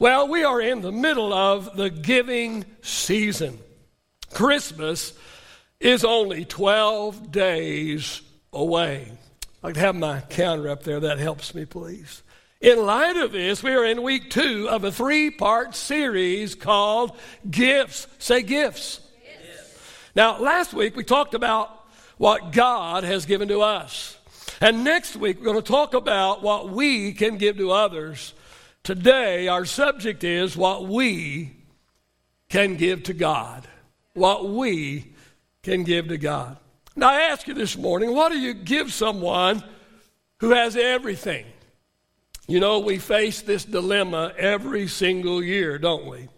Well, we are in the middle of the giving season. Christmas is only 12 days away. I'd have my counter up there. That helps me, please. In light of this, we are in week two of a three part series called Gifts. Say gifts. Now, last week we talked about what God has given to us. And next week we're going to talk about what we can give to others. Today, our subject is what we can give to God. What we can give to God. Now, I ask you this morning, what do you give someone who has everything? You know, we face this dilemma every single year, don't we?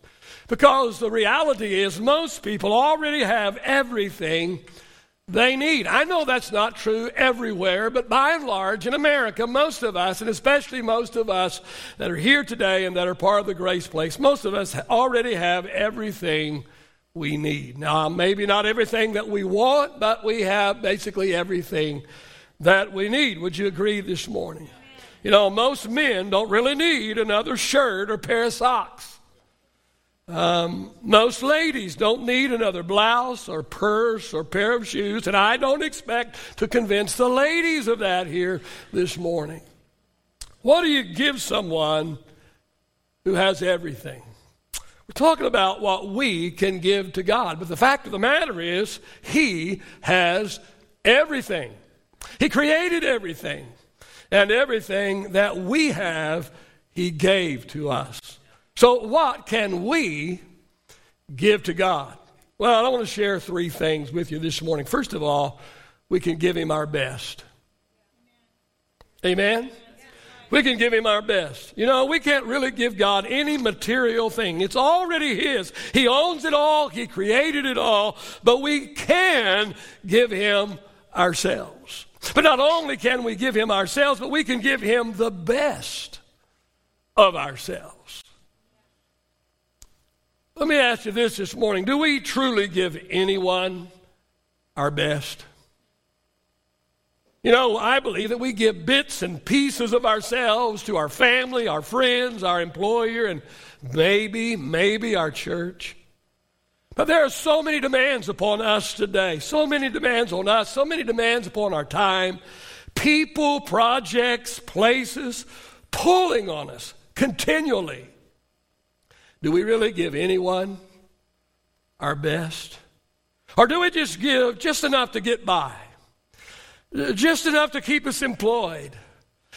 Because the reality is, most people already have everything they need. I know that's not true everywhere, but by and large, in America, most of us, and especially most of us that are here today and that are part of the Grace Place, most of us already have everything we need. Now, maybe not everything that we want, but we have basically everything that we need. Would you agree this morning? You know, most men don't really need another shirt or pair of socks. Um, most ladies don't need another blouse or purse or pair of shoes, and I don't expect to convince the ladies of that here this morning. What do you give someone who has everything? We're talking about what we can give to God, but the fact of the matter is, He has everything. He created everything and everything that we have, He gave to us. So, what can we give to God? Well, I want to share three things with you this morning. First of all, we can give Him our best. Amen? We can give Him our best. You know, we can't really give God any material thing, it's already His. He owns it all, He created it all, but we can give Him ourselves. But not only can we give him ourselves, but we can give him the best of ourselves. Let me ask you this this morning Do we truly give anyone our best? You know, I believe that we give bits and pieces of ourselves to our family, our friends, our employer, and maybe, maybe our church. But there are so many demands upon us today, so many demands on us, so many demands upon our time, people, projects, places, pulling on us continually. Do we really give anyone our best? Or do we just give just enough to get by? Just enough to keep us employed?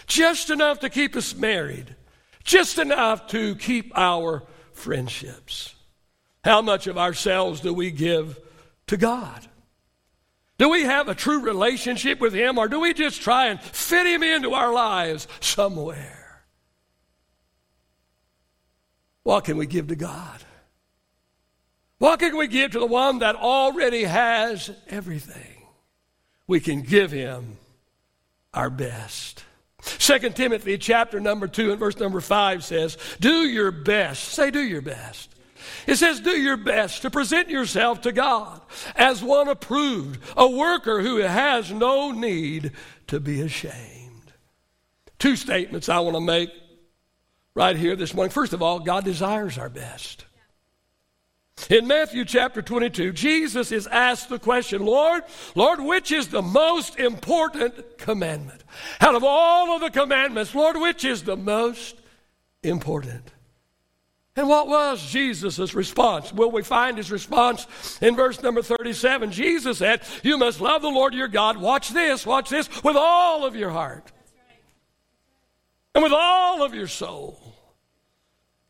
Just enough to keep us married? Just enough to keep our friendships? How much of ourselves do we give to God? Do we have a true relationship with Him, or do we just try and fit Him into our lives somewhere? What can we give to God? What can we give to the one that already has everything? We can give Him our best. 2 Timothy chapter number 2 and verse number 5 says, Do your best. Say, do your best it says, Do your best to present yourself to God as one approved, a worker who has no need to be ashamed. Two statements I want to make right here this morning. First of all, God desires our best. In Matthew chapter 22, Jesus is asked the question, Lord, Lord, which is the most important commandment? Out of all of the commandments, Lord, which is the most important? And what was Jesus' response? Well, we find his response in verse number 37. Jesus said, You must love the Lord your God. Watch this, watch this, with all of your heart, and with all of your soul,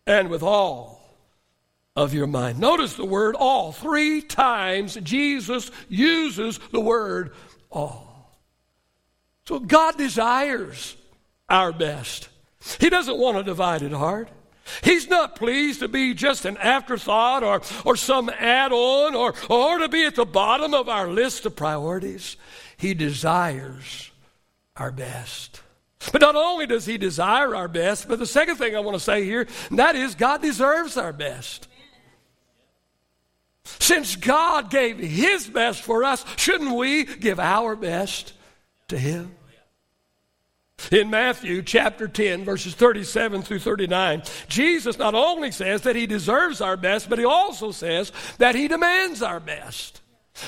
and with all of your mind. Notice the word all. Three times Jesus uses the word all. So God desires our best, He doesn't want a divided heart. He's not pleased to be just an afterthought or, or some add on or, or to be at the bottom of our list of priorities. He desires our best. But not only does He desire our best, but the second thing I want to say here, and that is God deserves our best. Since God gave His best for us, shouldn't we give our best to Him? In Matthew chapter 10, verses 37 through 39, Jesus not only says that he deserves our best, but he also says that he demands our best.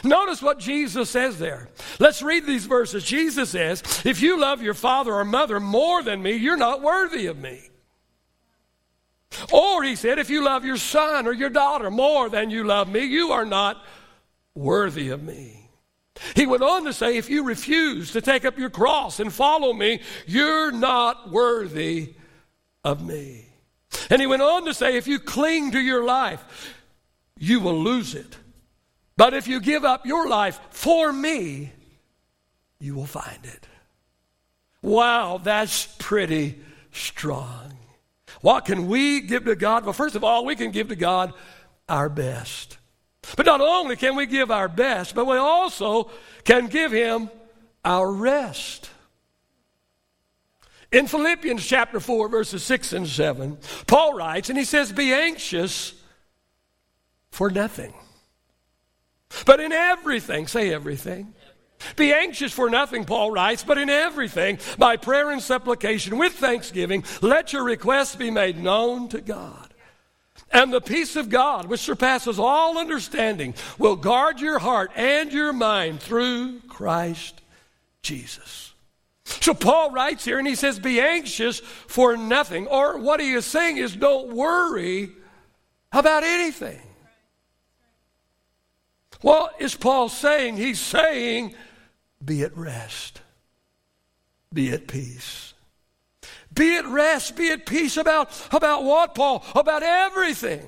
Notice what Jesus says there. Let's read these verses. Jesus says, If you love your father or mother more than me, you're not worthy of me. Or he said, If you love your son or your daughter more than you love me, you are not worthy of me. He went on to say, If you refuse to take up your cross and follow me, you're not worthy of me. And he went on to say, If you cling to your life, you will lose it. But if you give up your life for me, you will find it. Wow, that's pretty strong. What can we give to God? Well, first of all, we can give to God our best. But not only can we give our best, but we also can give Him our rest. In Philippians chapter 4, verses 6 and 7, Paul writes, and he says, Be anxious for nothing. But in everything, say everything. Be anxious for nothing, Paul writes, but in everything, by prayer and supplication, with thanksgiving, let your requests be made known to God. And the peace of God, which surpasses all understanding, will guard your heart and your mind through Christ Jesus. So Paul writes here and he says, Be anxious for nothing. Or what he is saying is, don't worry about anything. What is Paul saying? He's saying, be at rest, be at peace. Be at rest, be at peace about, about what, Paul? About everything.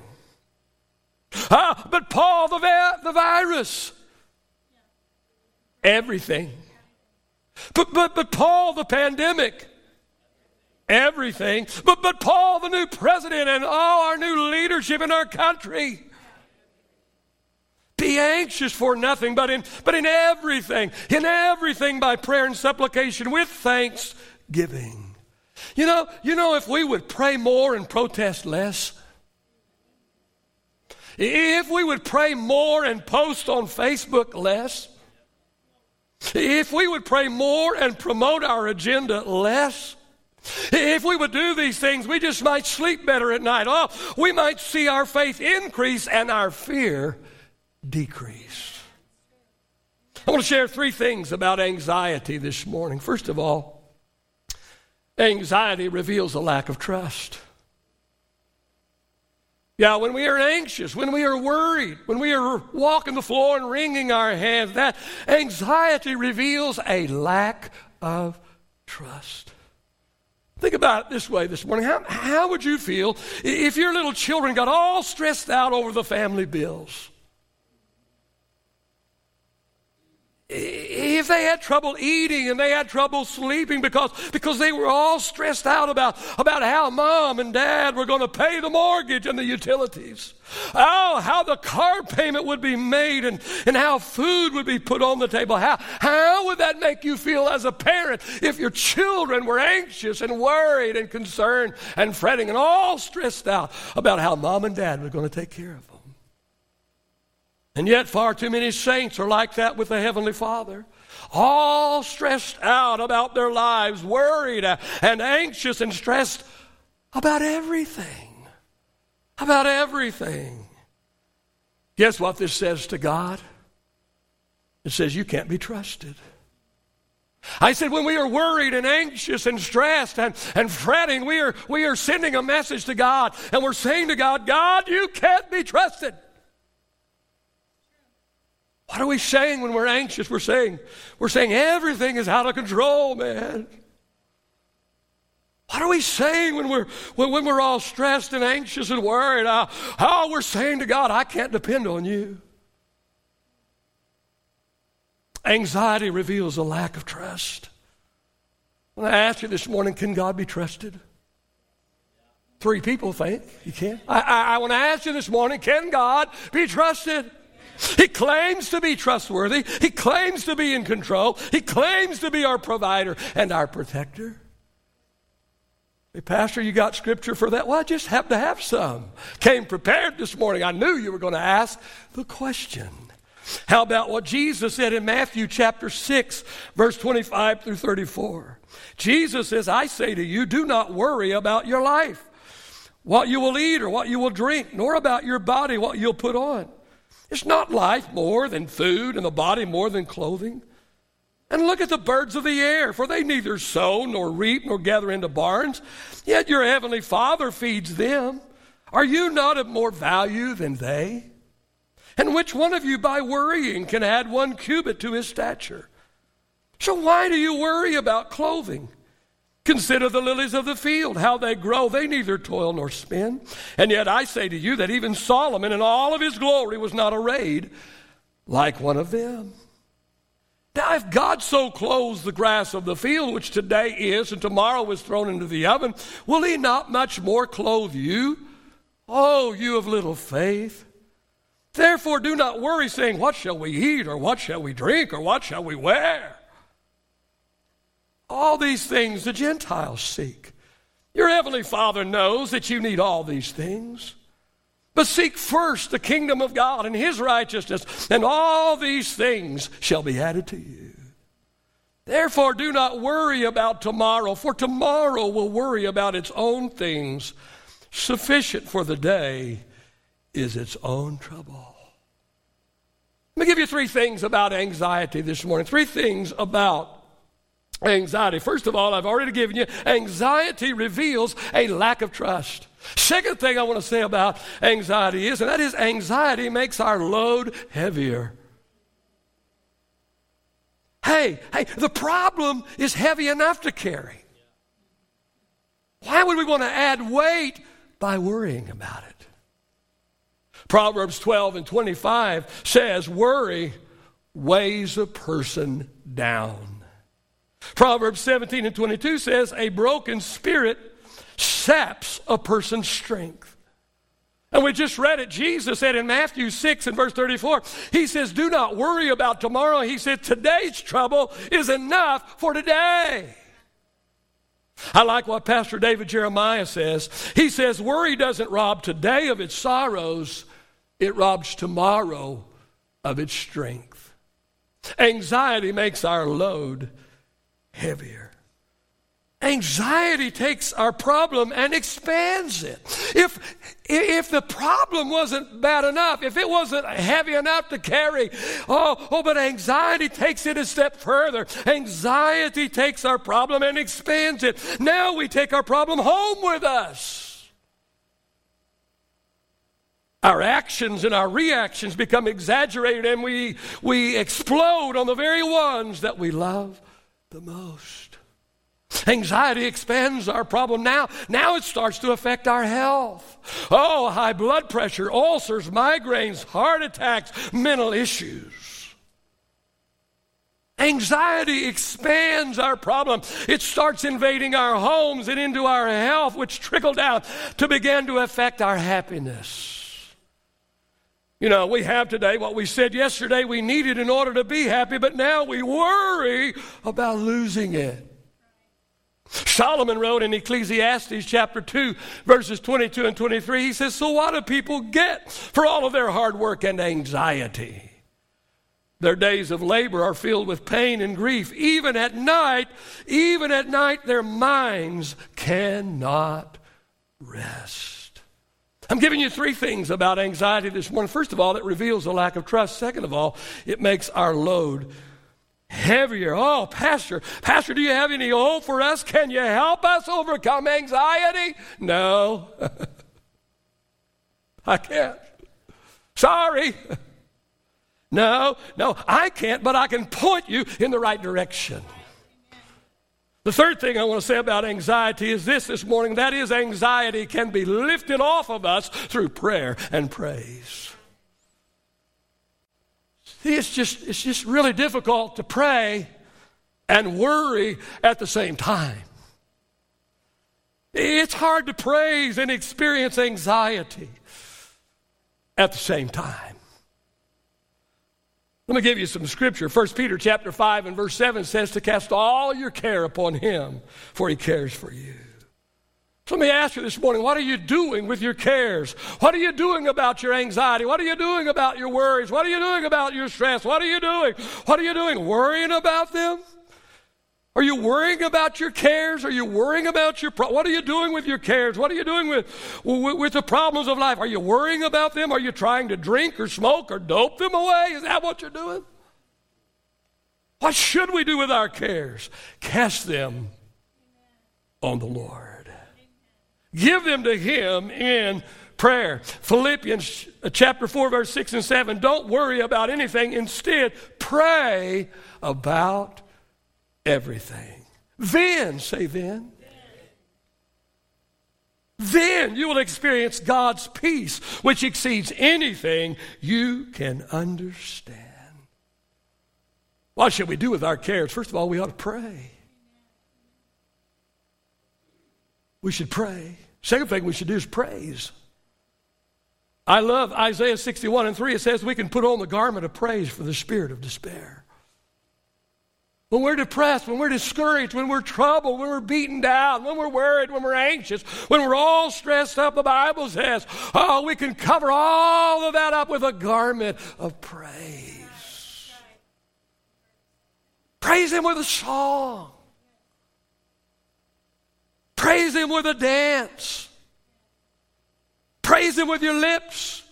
Ah, but Paul, the, the virus, everything. But, but, but Paul, the pandemic, everything. But, but Paul, the new president, and all our new leadership in our country. Be anxious for nothing, but in, but in everything, in everything by prayer and supplication with thanksgiving. You know, you know, if we would pray more and protest less, if we would pray more and post on Facebook less, if we would pray more and promote our agenda less, if we would do these things, we just might sleep better at night. Oh, we might see our faith increase and our fear decrease. I want to share three things about anxiety this morning. First of all, anxiety reveals a lack of trust. Yeah, when we are anxious, when we are worried, when we are walking the floor and wringing our hands, that anxiety reveals a lack of trust. Think about it this way this morning. How, how would you feel if your little children got all stressed out over the family bills? If they had trouble eating and they had trouble sleeping because, because they were all stressed out about, about how mom and dad were going to pay the mortgage and the utilities. Oh, how the car payment would be made and, and how food would be put on the table. How, how would that make you feel as a parent if your children were anxious and worried and concerned and fretting and all stressed out about how mom and dad were going to take care of them? And yet, far too many saints are like that with the Heavenly Father. All stressed out about their lives, worried and anxious and stressed about everything. About everything. Guess what this says to God? It says, You can't be trusted. I said, when we are worried and anxious and stressed and, and fretting, we are, we are sending a message to God and we're saying to God, God, you can't be trusted. What are we saying when we're anxious? We're saying, we're saying everything is out of control, man. What are we saying when we're, when, when we're all stressed and anxious and worried? How, how we're saying to God, I can't depend on you. Anxiety reveals a lack of trust. When I ask you this morning, can God be trusted? Three people think you can. I, I, I want to ask you this morning, can God be trusted? He claims to be trustworthy. He claims to be in control. He claims to be our provider and our protector. Hey, Pastor, you got scripture for that? Well, I just happen to have some. Came prepared this morning. I knew you were going to ask the question. How about what Jesus said in Matthew chapter 6, verse 25 through 34? Jesus says, I say to you, do not worry about your life, what you will eat or what you will drink, nor about your body, what you'll put on. Is not life more than food and the body more than clothing? And look at the birds of the air, for they neither sow nor reap nor gather into barns, yet your heavenly Father feeds them. Are you not of more value than they? And which one of you, by worrying, can add one cubit to his stature? So why do you worry about clothing? Consider the lilies of the field, how they grow. They neither toil nor spin. And yet I say to you that even Solomon in all of his glory was not arrayed like one of them. Now, if God so clothes the grass of the field, which today is and tomorrow is thrown into the oven, will he not much more clothe you? Oh, you of little faith. Therefore, do not worry, saying, What shall we eat, or what shall we drink, or what shall we wear? All these things the Gentiles seek. Your heavenly Father knows that you need all these things. But seek first the kingdom of God and his righteousness, and all these things shall be added to you. Therefore, do not worry about tomorrow, for tomorrow will worry about its own things. Sufficient for the day is its own trouble. Let me give you three things about anxiety this morning. Three things about anxiety. First of all, I've already given you anxiety reveals a lack of trust. Second thing I want to say about anxiety is, and that is anxiety makes our load heavier. Hey, hey, the problem is heavy enough to carry. Why would we want to add weight by worrying about it? Proverbs 12 and 25 says, Worry weighs a person down. Proverbs 17 and 22 says, A broken spirit saps a person's strength. And we just read it. Jesus said in Matthew 6 and verse 34, He says, Do not worry about tomorrow. He said, Today's trouble is enough for today. I like what Pastor David Jeremiah says. He says, Worry doesn't rob today of its sorrows, it robs tomorrow of its strength. Anxiety makes our load heavier. Anxiety takes our problem and expands it. If, if the problem wasn't bad enough, if it wasn't heavy enough to carry, oh, oh, but anxiety takes it a step further. Anxiety takes our problem and expands it. Now we take our problem home with us. Our actions and our reactions become exaggerated and we, we explode on the very ones that we love the most. Anxiety expands our problem now. Now it starts to affect our health. Oh, high blood pressure, ulcers, migraines, heart attacks, mental issues. Anxiety expands our problem. It starts invading our homes and into our health, which trickle down to begin to affect our happiness. You know, we have today what we said yesterday we needed in order to be happy, but now we worry about losing it. Solomon wrote in Ecclesiastes chapter 2, verses 22 and 23, he says, So what do people get for all of their hard work and anxiety? Their days of labor are filled with pain and grief. Even at night, even at night, their minds cannot rest. I'm giving you three things about anxiety this morning. First of all, it reveals a lack of trust. Second of all, it makes our load heavier. Oh, Pastor, Pastor, do you have any hope for us? Can you help us overcome anxiety? No. I can't. Sorry. No, no, I can't, but I can point you in the right direction. The third thing I want to say about anxiety is this this morning that is, anxiety can be lifted off of us through prayer and praise. See, it's just, it's just really difficult to pray and worry at the same time. It's hard to praise and experience anxiety at the same time. Let me give you some scripture. 1 Peter chapter 5 and verse 7 says to cast all your care upon him, for he cares for you. So let me ask you this morning what are you doing with your cares? What are you doing about your anxiety? What are you doing about your worries? What are you doing about your stress? What are you doing? What are you doing? Worrying about them? Are you worrying about your cares? Are you worrying about your pro- what are you doing with your cares? What are you doing with, with, with the problems of life? Are you worrying about them? Are you trying to drink or smoke or dope them away? Is that what you're doing? What should we do with our cares? Cast them on the Lord. Give them to Him in prayer. Philippians chapter 4, verse 6 and 7. Don't worry about anything. Instead, pray about everything. Then, say then. Then you will experience God's peace, which exceeds anything you can understand. What should we do with our cares? First of all, we ought to pray. we should pray. Second thing we should do is praise. I love Isaiah 61 and 3. It says we can put on the garment of praise for the spirit of despair. When we're depressed, when we're discouraged, when we're troubled, when we're beaten down, when we're worried, when we're anxious, when we're all stressed up, the Bible says, oh, we can cover all of that up with a garment of praise. Praise Him with a song. Praise Him with a dance. Praise Him with your lips.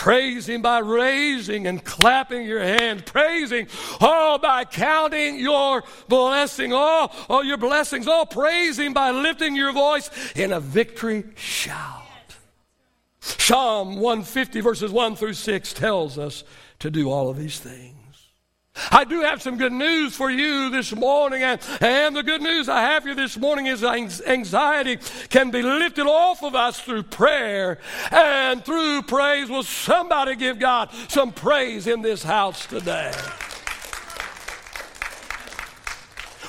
Praise Him by raising and clapping your hands. Praising, all by counting your blessing, all, all your blessings. Praise Him by lifting your voice in a victory shout. Psalm 150, verses 1 through 6, tells us to do all of these things. I do have some good news for you this morning, and, and the good news I have for you this morning is anxiety can be lifted off of us through prayer and through praise. Will somebody give God some praise in this house today?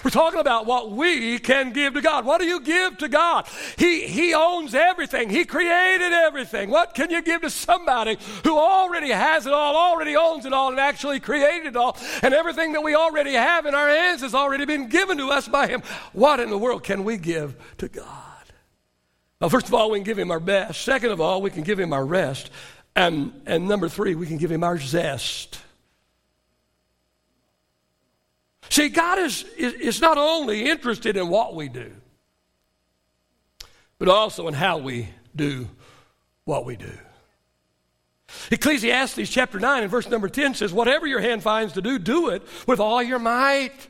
We're talking about what we can give to God. What do you give to God? He, he owns everything, He created everything. What can you give to somebody who already has it all, already owns it all, and actually created it all? And everything that we already have in our hands has already been given to us by Him. What in the world can we give to God? Well, first of all, we can give Him our best. Second of all, we can give Him our rest. And, and number three, we can give Him our zest. See, God is, is, is not only interested in what we do, but also in how we do what we do. Ecclesiastes chapter 9 and verse number 10 says, Whatever your hand finds to do, do it with all your might.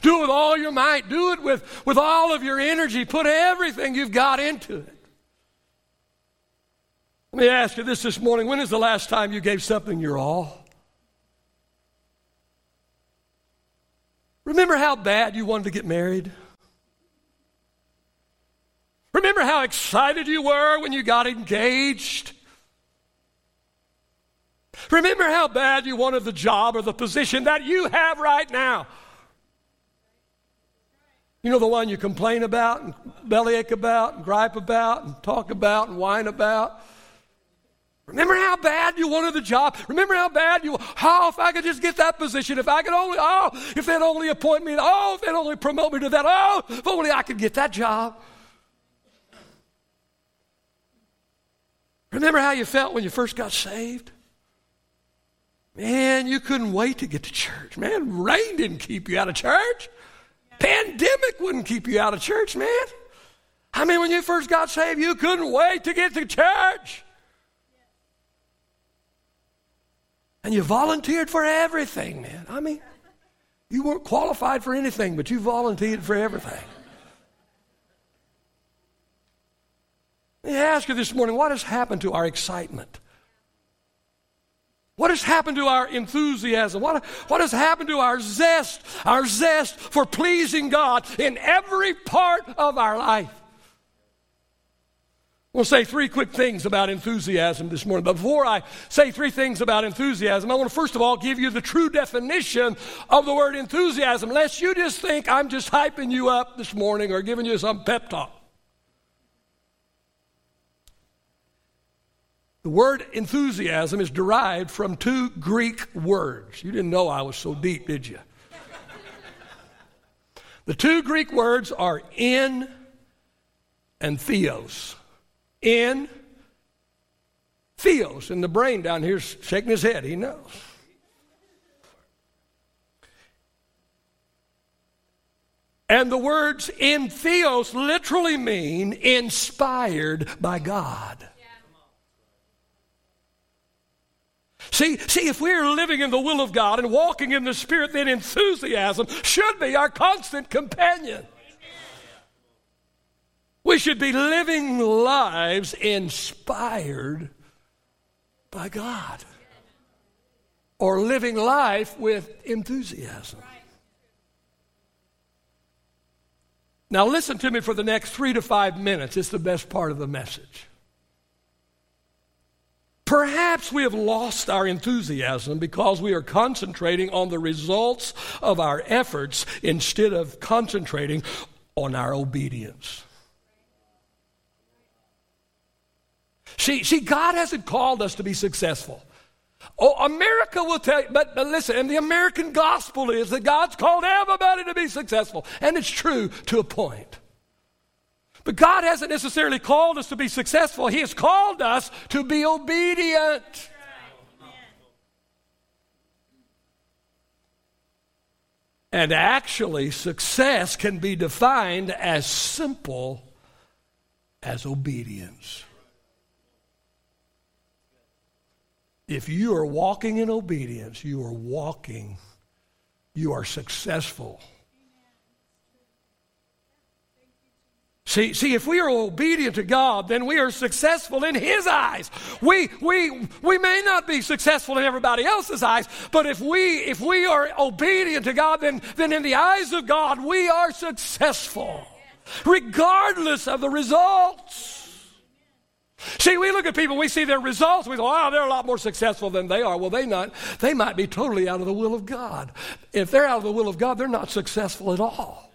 Do it with all your might. Do it with, with all of your energy. Put everything you've got into it. Let me ask you this this morning. When is the last time you gave something your all? Remember how bad you wanted to get married? Remember how excited you were when you got engaged? Remember how bad you wanted the job or the position that you have right now? You know the one you complain about and bellyache about and gripe about and talk about and whine about? Remember how bad you wanted the job? Remember how bad you, oh, if I could just get that position, if I could only, oh, if they'd only appoint me, oh, if they'd only promote me to that, oh, if only I could get that job. Remember how you felt when you first got saved? Man, you couldn't wait to get to church. Man, rain didn't keep you out of church. Pandemic wouldn't keep you out of church, man. I mean, when you first got saved, you couldn't wait to get to church. And you volunteered for everything, man. I mean, you weren't qualified for anything, but you volunteered for everything. Let me ask you this morning what has happened to our excitement? What has happened to our enthusiasm? What, what has happened to our zest, our zest for pleasing God in every part of our life? To say three quick things about enthusiasm this morning. But before I say three things about enthusiasm, I want to first of all give you the true definition of the word enthusiasm, lest you just think I'm just hyping you up this morning or giving you some pep talk. The word enthusiasm is derived from two Greek words. You didn't know I was so deep, did you? The two Greek words are in and theos. In, theos. And the brain down here is shaking his head. He knows. And the words in theos literally mean inspired by God. See, see, if we're living in the will of God and walking in the Spirit, then enthusiasm should be our constant companion. We should be living lives inspired by God or living life with enthusiasm. Now, listen to me for the next three to five minutes. It's the best part of the message. Perhaps we have lost our enthusiasm because we are concentrating on the results of our efforts instead of concentrating on our obedience. See, see, God hasn't called us to be successful. Oh, America will tell you, but, but listen, and the American gospel is that God's called everybody to be successful. And it's true to a point. But God hasn't necessarily called us to be successful, He has called us to be obedient. And actually, success can be defined as simple as obedience. If you are walking in obedience, you are walking, you are successful. See, see, if we are obedient to God, then we are successful in His eyes. We, we, we may not be successful in everybody else's eyes, but if we, if we are obedient to God, then, then in the eyes of God, we are successful, regardless of the results. See, we look at people, we see their results, we go, wow, they're a lot more successful than they are. Well, they not. They might be totally out of the will of God. If they're out of the will of God, they're not successful at all.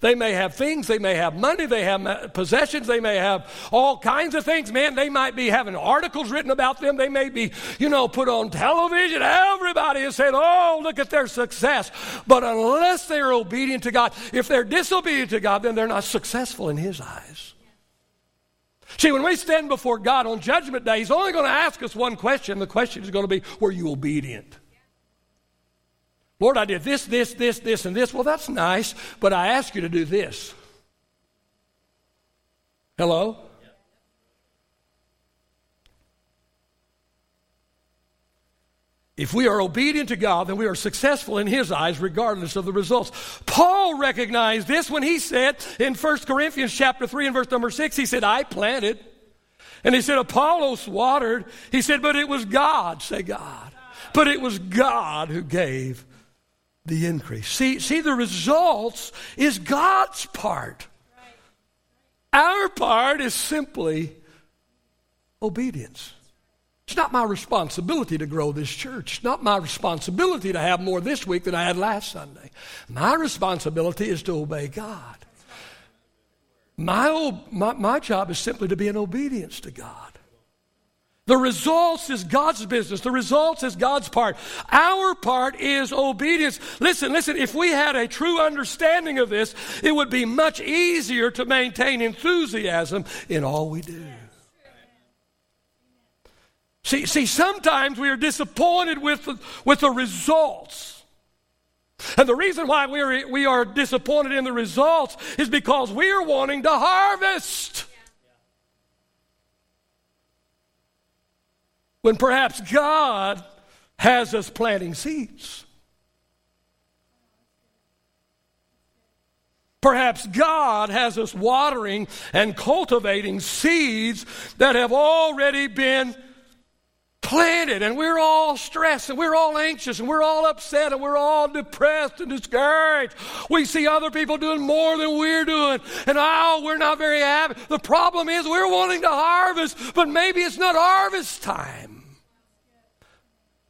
They may have things, they may have money, they have possessions, they may have all kinds of things. Man, they might be having articles written about them. They may be, you know, put on television. Everybody is saying, oh, look at their success. But unless they're obedient to God, if they're disobedient to God, then they're not successful in His eyes. See, when we stand before God on Judgment Day, He's only going to ask us one question. The question is going to be, Were you obedient? Lord, I did this, this, this, this, and this. Well, that's nice, but I ask you to do this. Hello? If we are obedient to God, then we are successful in His eyes, regardless of the results. Paul recognized this when he said in 1 Corinthians chapter 3 and verse number 6, he said, I planted. And he said, Apollos watered. He said, but it was God, say God. But it was God who gave the increase. See, see, the results is God's part. Our part is simply obedience. It's not my responsibility to grow this church. It's not my responsibility to have more this week than I had last Sunday. My responsibility is to obey God. My, my, my job is simply to be in obedience to God. The results is God's business. The results is God's part. Our part is obedience. Listen, listen, if we had a true understanding of this, it would be much easier to maintain enthusiasm in all we do. See, see, sometimes we are disappointed with the, with the results. And the reason why we are, we are disappointed in the results is because we are wanting to harvest. When perhaps God has us planting seeds. Perhaps God has us watering and cultivating seeds that have already been planted and we're all stressed and we're all anxious and we're all upset and we're all depressed and discouraged. We see other people doing more than we're doing and oh, we're not very happy. The problem is we're wanting to harvest, but maybe it's not harvest time.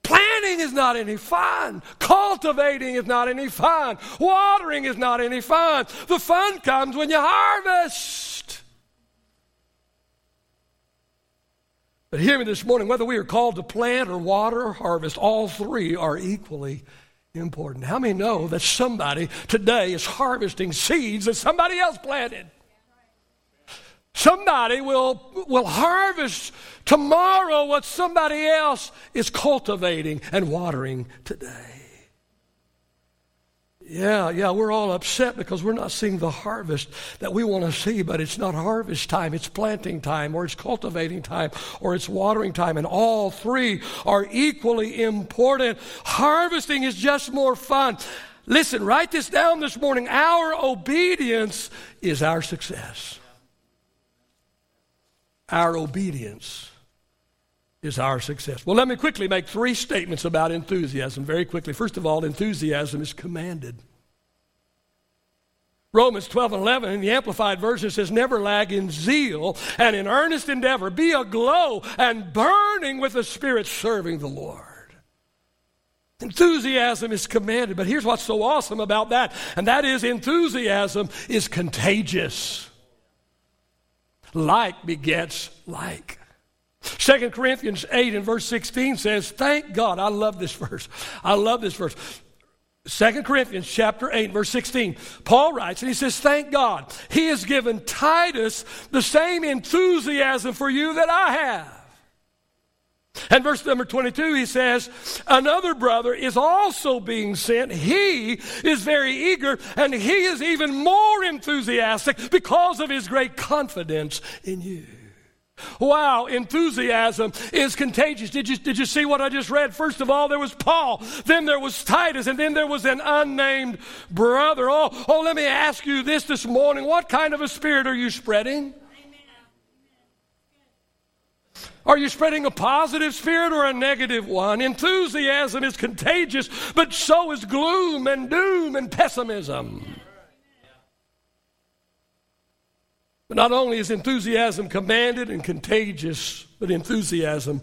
Planting is not any fun. Cultivating is not any fun. Watering is not any fun. The fun comes when you harvest. But hear me this morning whether we are called to plant or water or harvest, all three are equally important. How many know that somebody today is harvesting seeds that somebody else planted? Somebody will, will harvest tomorrow what somebody else is cultivating and watering today. Yeah, yeah, we're all upset because we're not seeing the harvest that we want to see, but it's not harvest time, it's planting time, or it's cultivating time, or it's watering time, and all three are equally important. Harvesting is just more fun. Listen, write this down this morning. Our obedience is our success. Our obedience is our success. Well, let me quickly make three statements about enthusiasm very quickly. First of all, enthusiasm is commanded. Romans 12 and 11 in the Amplified Version says, Never lag in zeal and in earnest endeavor. Be aglow and burning with the Spirit, serving the Lord. Enthusiasm is commanded, but here's what's so awesome about that, and that is enthusiasm is contagious. Like begets like. 2 Corinthians 8 and verse 16 says, Thank God. I love this verse. I love this verse. 2 Corinthians chapter 8, verse 16. Paul writes, and he says, Thank God. He has given Titus the same enthusiasm for you that I have. And verse number 22, he says, Another brother is also being sent. He is very eager, and he is even more enthusiastic because of his great confidence in you. Wow, enthusiasm is contagious. Did you, did you see what I just read? First of all, there was Paul, then there was Titus, and then there was an unnamed brother. Oh, oh let me ask you this this morning. What kind of a spirit are you spreading? Are you spreading a positive spirit or a negative one? Enthusiasm is contagious, but so is gloom and doom and pessimism. But not only is enthusiasm commanded and contagious, but enthusiasm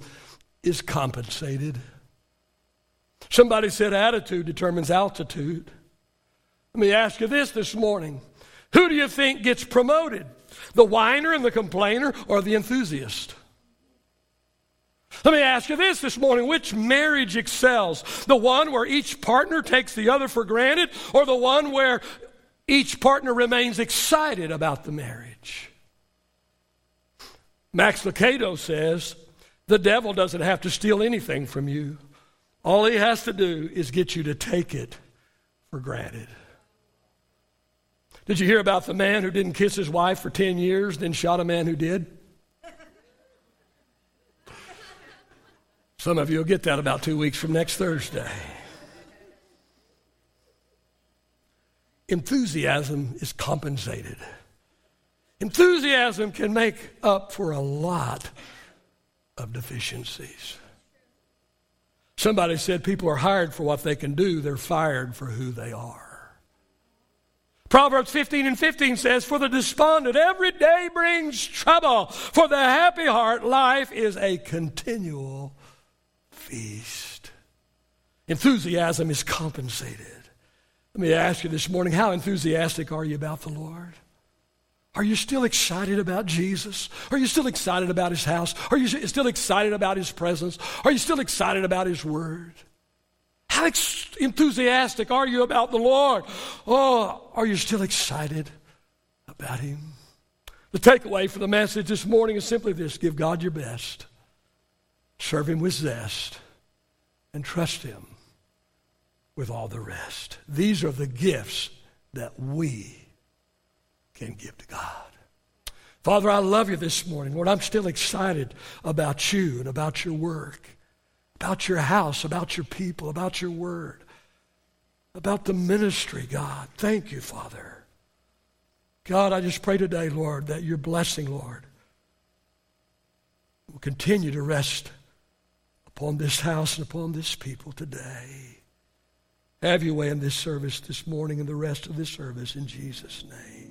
is compensated. Somebody said attitude determines altitude. Let me ask you this this morning Who do you think gets promoted? The whiner and the complainer or the enthusiast? Let me ask you this this morning which marriage excels? The one where each partner takes the other for granted, or the one where each partner remains excited about the marriage. Max Lucado says the devil doesn't have to steal anything from you. All he has to do is get you to take it for granted. Did you hear about the man who didn't kiss his wife for 10 years, then shot a man who did? Some of you will get that about two weeks from next Thursday. enthusiasm is compensated. Enthusiasm can make up for a lot of deficiencies. Somebody said people are hired for what they can do, they're fired for who they are. Proverbs 15 and 15 says, For the despondent, every day brings trouble. For the happy heart, life is a continual feast. Enthusiasm is compensated. Let me ask you this morning how enthusiastic are you about the Lord? Are you still excited about Jesus? Are you still excited about His house? Are you still excited about His presence? Are you still excited about His Word? How ex- enthusiastic are you about the Lord? Oh, are you still excited about Him? The takeaway for the message this morning is simply this give God your best, serve Him with zest, and trust Him with all the rest. These are the gifts that we can give to God. Father, I love you this morning. Lord, I'm still excited about you and about your work, about your house, about your people, about your word, about the ministry, God. Thank you, Father. God, I just pray today, Lord, that your blessing, Lord, will continue to rest upon this house and upon this people today. Have your way in this service this morning and the rest of this service in Jesus' name.